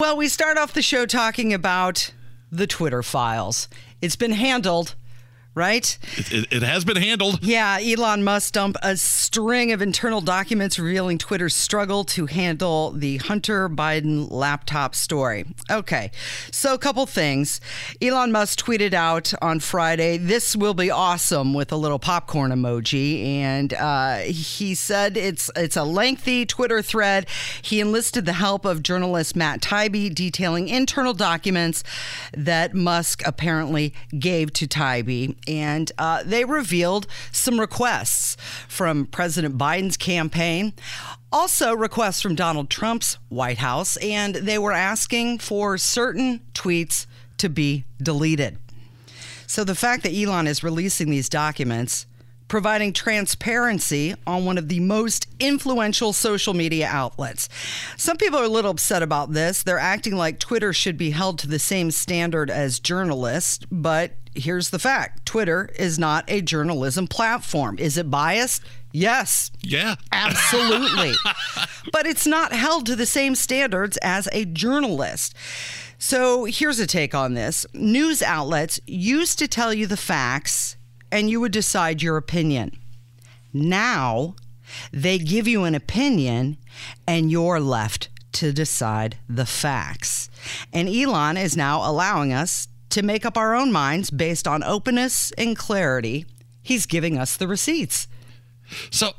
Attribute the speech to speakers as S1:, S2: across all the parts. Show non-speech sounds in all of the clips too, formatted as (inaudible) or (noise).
S1: Well, we start off the show talking about the Twitter files. It's been handled, right?
S2: It, it, it, has been handled.
S1: Yeah, Elon Musk dumped a string of internal documents revealing Twitter's struggle to handle the Hunter Biden laptop story. Okay, so a couple things. Elon Musk tweeted out on Friday, "This will be awesome" with a little popcorn emoji, and uh, he said it's it's a lengthy Twitter thread. He enlisted the help of journalist Matt Taibbi, detailing internal documents that Musk apparently gave to Taibbi and uh, they revealed some requests from President Biden's campaign, also requests from Donald Trump's White House, and they were asking for certain tweets to be deleted. So the fact that Elon is releasing these documents providing transparency on one of the most influential social media outlets. Some people are a little upset about this. They're acting like Twitter should be held to the same standard as journalists, but here's the fact Twitter is not a journalism platform. Is it biased? Yes.
S2: Yeah.
S1: Absolutely. (laughs) but it's not held to the same standards as a journalist. So here's a take on this news outlets used to tell you the facts and you would decide your opinion. Now, they give you an opinion and you're left to decide the facts. And Elon is now allowing us to make up our own minds based on openness and clarity. He's giving us the receipts.
S2: So,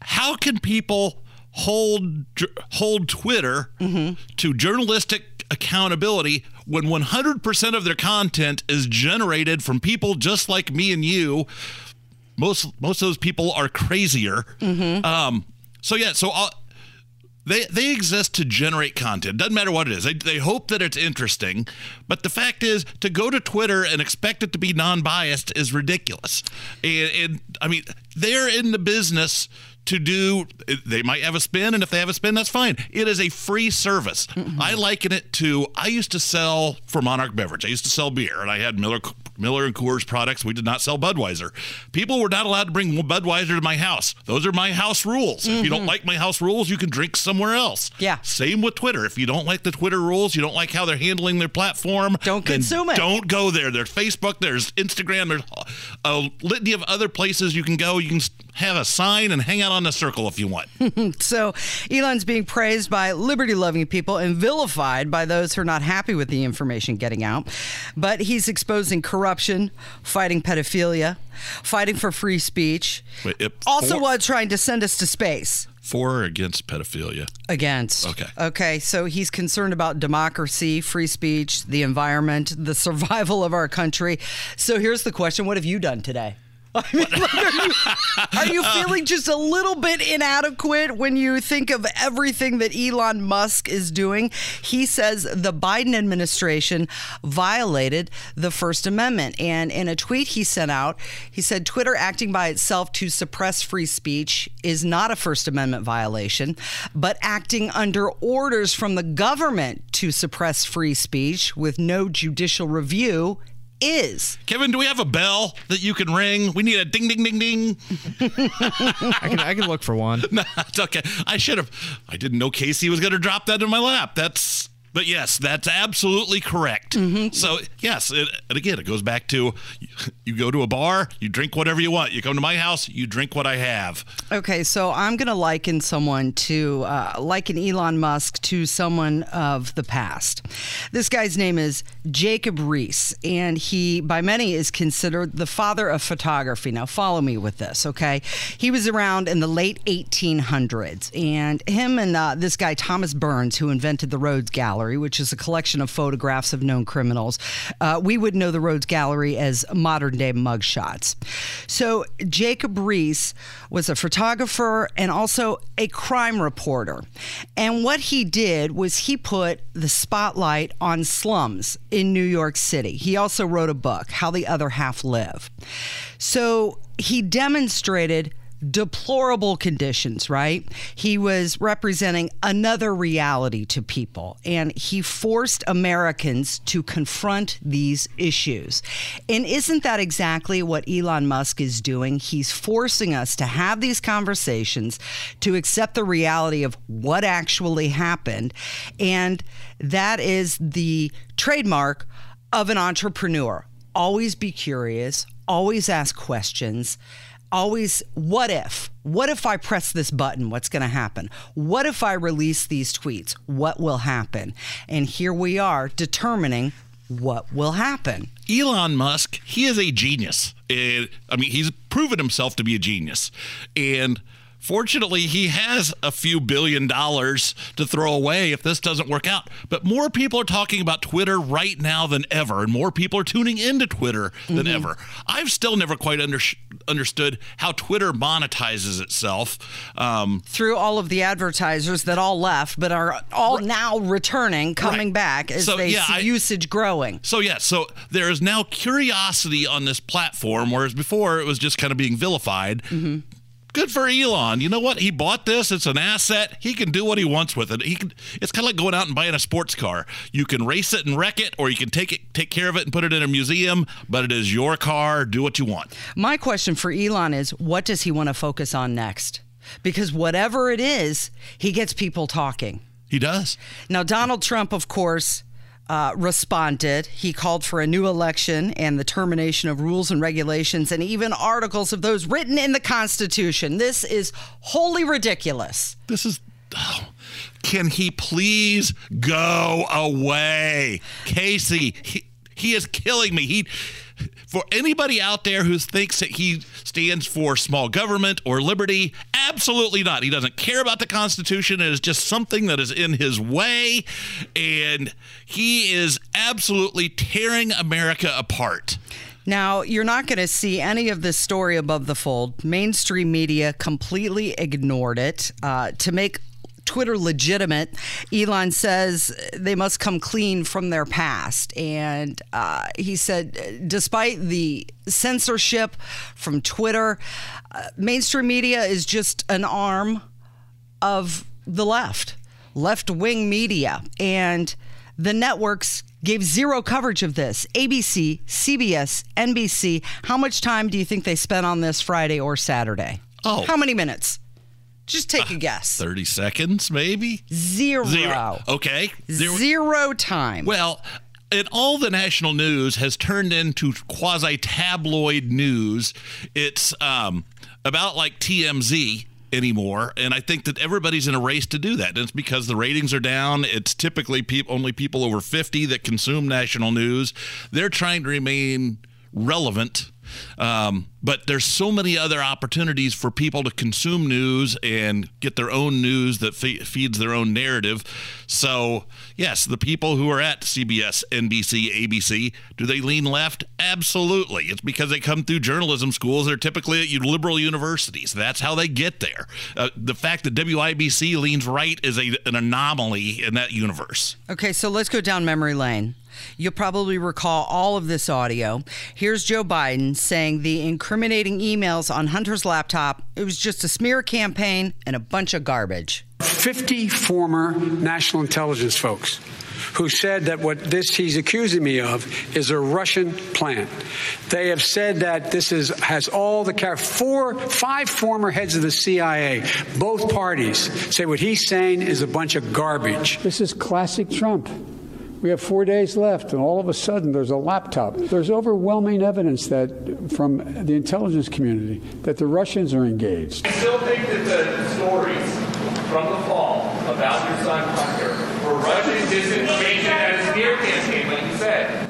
S2: how can people hold hold Twitter mm-hmm. to journalistic accountability when 100% of their content is generated from people just like me and you? Most most of those people are crazier. Mm-hmm. Um, so yeah, so I'll, uh, they they exist to generate content. Doesn't matter what it is. They, they hope that it's interesting, but the fact is, to go to Twitter and expect it to be non-biased is ridiculous. And, and I mean, they're in the business to do they might have a spin and if they have a spin that's fine it is a free service mm-hmm. i liken it to i used to sell for monarch beverage i used to sell beer and i had miller Miller and Coors products. We did not sell Budweiser. People were not allowed to bring Budweiser to my house. Those are my house rules. Mm-hmm. If you don't mm-hmm. like my house rules, you can drink somewhere else.
S1: Yeah.
S2: Same with Twitter. If you don't like the Twitter rules, you don't like how they're handling their platform,
S1: don't consume it.
S2: Don't go there. There's Facebook, there's Instagram, there's a litany of other places you can go. You can have a sign and hang out on the circle if you want. (laughs)
S1: so Elon's being praised by liberty loving people and vilified by those who are not happy with the information getting out. But he's exposing corruption fighting pedophilia, fighting for free speech. Wait, it, also, was trying to send us to space.
S2: For or against pedophilia?
S1: Against.
S2: Okay.
S1: Okay. So he's concerned about democracy, free speech, the environment, the (laughs) survival of our country. So here's the question What have you done today? (laughs) I mean, like, are, you, are you um, feeling just a little bit inadequate when you think of everything that Elon Musk is doing? He says the Biden administration violated the First Amendment. And in a tweet he sent out, he said Twitter acting by itself to suppress free speech is not a First Amendment violation, but acting under orders from the government to suppress free speech with no judicial review is.
S2: Kevin, do we have a bell that you can ring? We need a ding, ding, ding, ding. (laughs)
S3: I can I can look for one. (laughs)
S2: no, it's okay. I should have. I didn't know Casey was going to drop that in my lap. That's but yes, that's absolutely correct. Mm-hmm. So, yes, it, and again, it goes back to you go to a bar, you drink whatever you want. You come to my house, you drink what I have.
S1: Okay, so I'm going to liken someone to, uh, liken Elon Musk to someone of the past. This guy's name is Jacob Riis, and he, by many, is considered the father of photography. Now, follow me with this, okay? He was around in the late 1800s, and him and uh, this guy, Thomas Byrnes, who invented the Rogues Gallery, Gallery, which is a collection of photographs of known criminals. Uh, we would know the Rogues Gallery as modern day mugshots. So Jacob Riis was a photographer and also a crime reporter. And what he did was he put the spotlight on slums in New York City. He also wrote a book, How the Other Half Live. So he demonstrated deplorable conditions, right? He was representing another reality to people, and he forced Americans to confront these issues. And isn't that exactly what Elon Musk is doing? He's forcing us to have these conversations, to accept the reality of what actually happened. And that is the trademark of an entrepreneur. Always be curious, always ask questions always what if? What if i press this button? What's going to happen? What if i release these tweets? What will happen? And here we are determining what will happen.
S2: Elon musk he is a genius. I mean he's proven himself to be a genius. And Fortunately, he has a few billion dollars to throw away if this doesn't work out. But more people are talking about Twitter right now than ever, and more people are tuning into Twitter than mm-hmm. ever. I've still never quite under, understood how Twitter monetizes itself.
S1: Um, Through all of the advertisers that all left, but are all right. now returning, coming right. back as so, they yeah, see I, usage growing.
S2: So, yeah, so there is now curiosity on this platform, whereas before it was just kind of being vilified. Mm-hmm good for Elon. You know what? He bought this. It's an asset. He can do what he wants with it. He can. It's kind of like going out and buying a sports car. You can race it and wreck it, or you can take it, take care of it, and put it in a museum. But it is your car. Do what you want.
S1: My question for Elon is, what does he want to focus on next? Because whatever it is, he gets people talking.
S2: He does.
S1: Now, Donald Trump, of course, uh, responded. He called for a new election and the termination of rules and regulations and even articles of those written in the Constitution. This is wholly ridiculous.
S2: This is. Oh, can he please go away? Casey, he, he is killing me. He for anybody out there who thinks that he stands for small government or liberty, absolutely not. He doesn't care about the Constitution. It is just something that is in his way. And he is absolutely tearing America apart.
S1: Now, you're not going to see any of this story above the fold. Mainstream media completely ignored it uh, to make Twitter legitimate, Elon says they must come clean from their past. And uh, he said, despite the censorship from Twitter, uh, mainstream media is just an arm of the left, left wing media. And the networks gave zero coverage of this. ABC, CBS, NBC. How much time do you think they spent on this Friday or Saturday?
S2: Oh.
S1: How many minutes? Just take a guess. (laughs)
S2: 30 seconds, maybe?
S1: Zero. Zero.
S2: Okay.
S1: Zero, Zero time.
S2: Well, and all the national news has turned into quasi tabloid news. It's um, about like TMZ anymore and i think that everybody's in a race to do that and it's because the ratings are down it's typically pe- only people over 50 that consume national news they're trying to remain relevant um, but there's so many other opportunities for people to consume news and get their own news that fe- feeds their own narrative. So, yes, the people who are at CBS, NBC, ABC, do they lean left? Absolutely. It's because they come through journalism schools. They're typically at liberal universities. That's how they get there. Uh, the fact that WIBC leans right is a, an anomaly in that universe.
S1: Okay, so let's go down memory lane. You'll probably recall all of this audio. Here's Joe Biden saying the incriminating emails on Hunter's laptop, it was just a smear campaign and a bunch of garbage.
S4: 50 former national intelligence folks who said that what this he's accusing me of is a Russian plant. They have said that this is has all the four five former heads of the CIA, both parties say what he's saying is a bunch of garbage.
S5: This is classic Trump. We have four days left, and all of a sudden there's a laptop. There's overwhelming evidence that from the intelligence community that the Russians are engaged.
S6: I still think that the stories from the fall about your son Hunter were Russian disinformation and a smear campaign, like you said.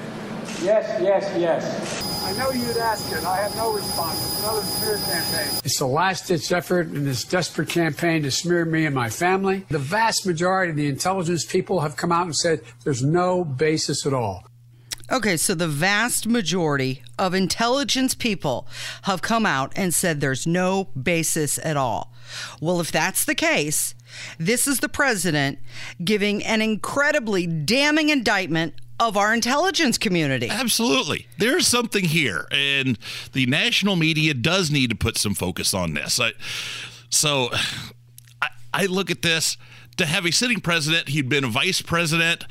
S5: Yes, yes, yes. I know you'd ask it. I have no response. It's another smear campaign. It's the last ditch effort in this desperate campaign to smear me and my family. The vast majority of the intelligence people have come out and said there's no basis at all.
S1: Okay, so the vast majority of intelligence people have come out and said there's no basis at all. Well, if that's the case, this is the president giving an incredibly damning indictment of our intelligence community.
S2: Absolutely. There's something here, and the national media does need to put some focus on this. I, so I, I look at this to have a sitting president, he'd been a vice president.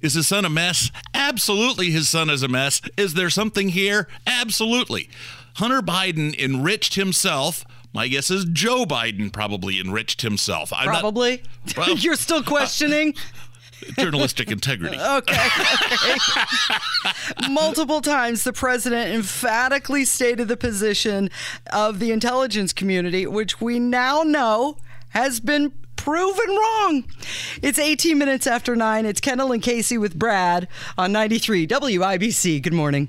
S2: Is his son a mess? Absolutely, his son is a mess. Is there something here? Absolutely. Hunter Biden enriched himself. My guess is Joe Biden probably enriched himself. I'm not-
S1: Probably.
S2: Well- (laughs)
S1: You're still uh, questioning? (laughs)
S2: journalistic integrity. (laughs)
S1: Okay. okay. Multiple times, the president emphatically stated the position of the intelligence community, which we now know has been proven wrong. It's 18 minutes after nine. It's Kendall and Casey with Brad on 93 WIBC. Good morning.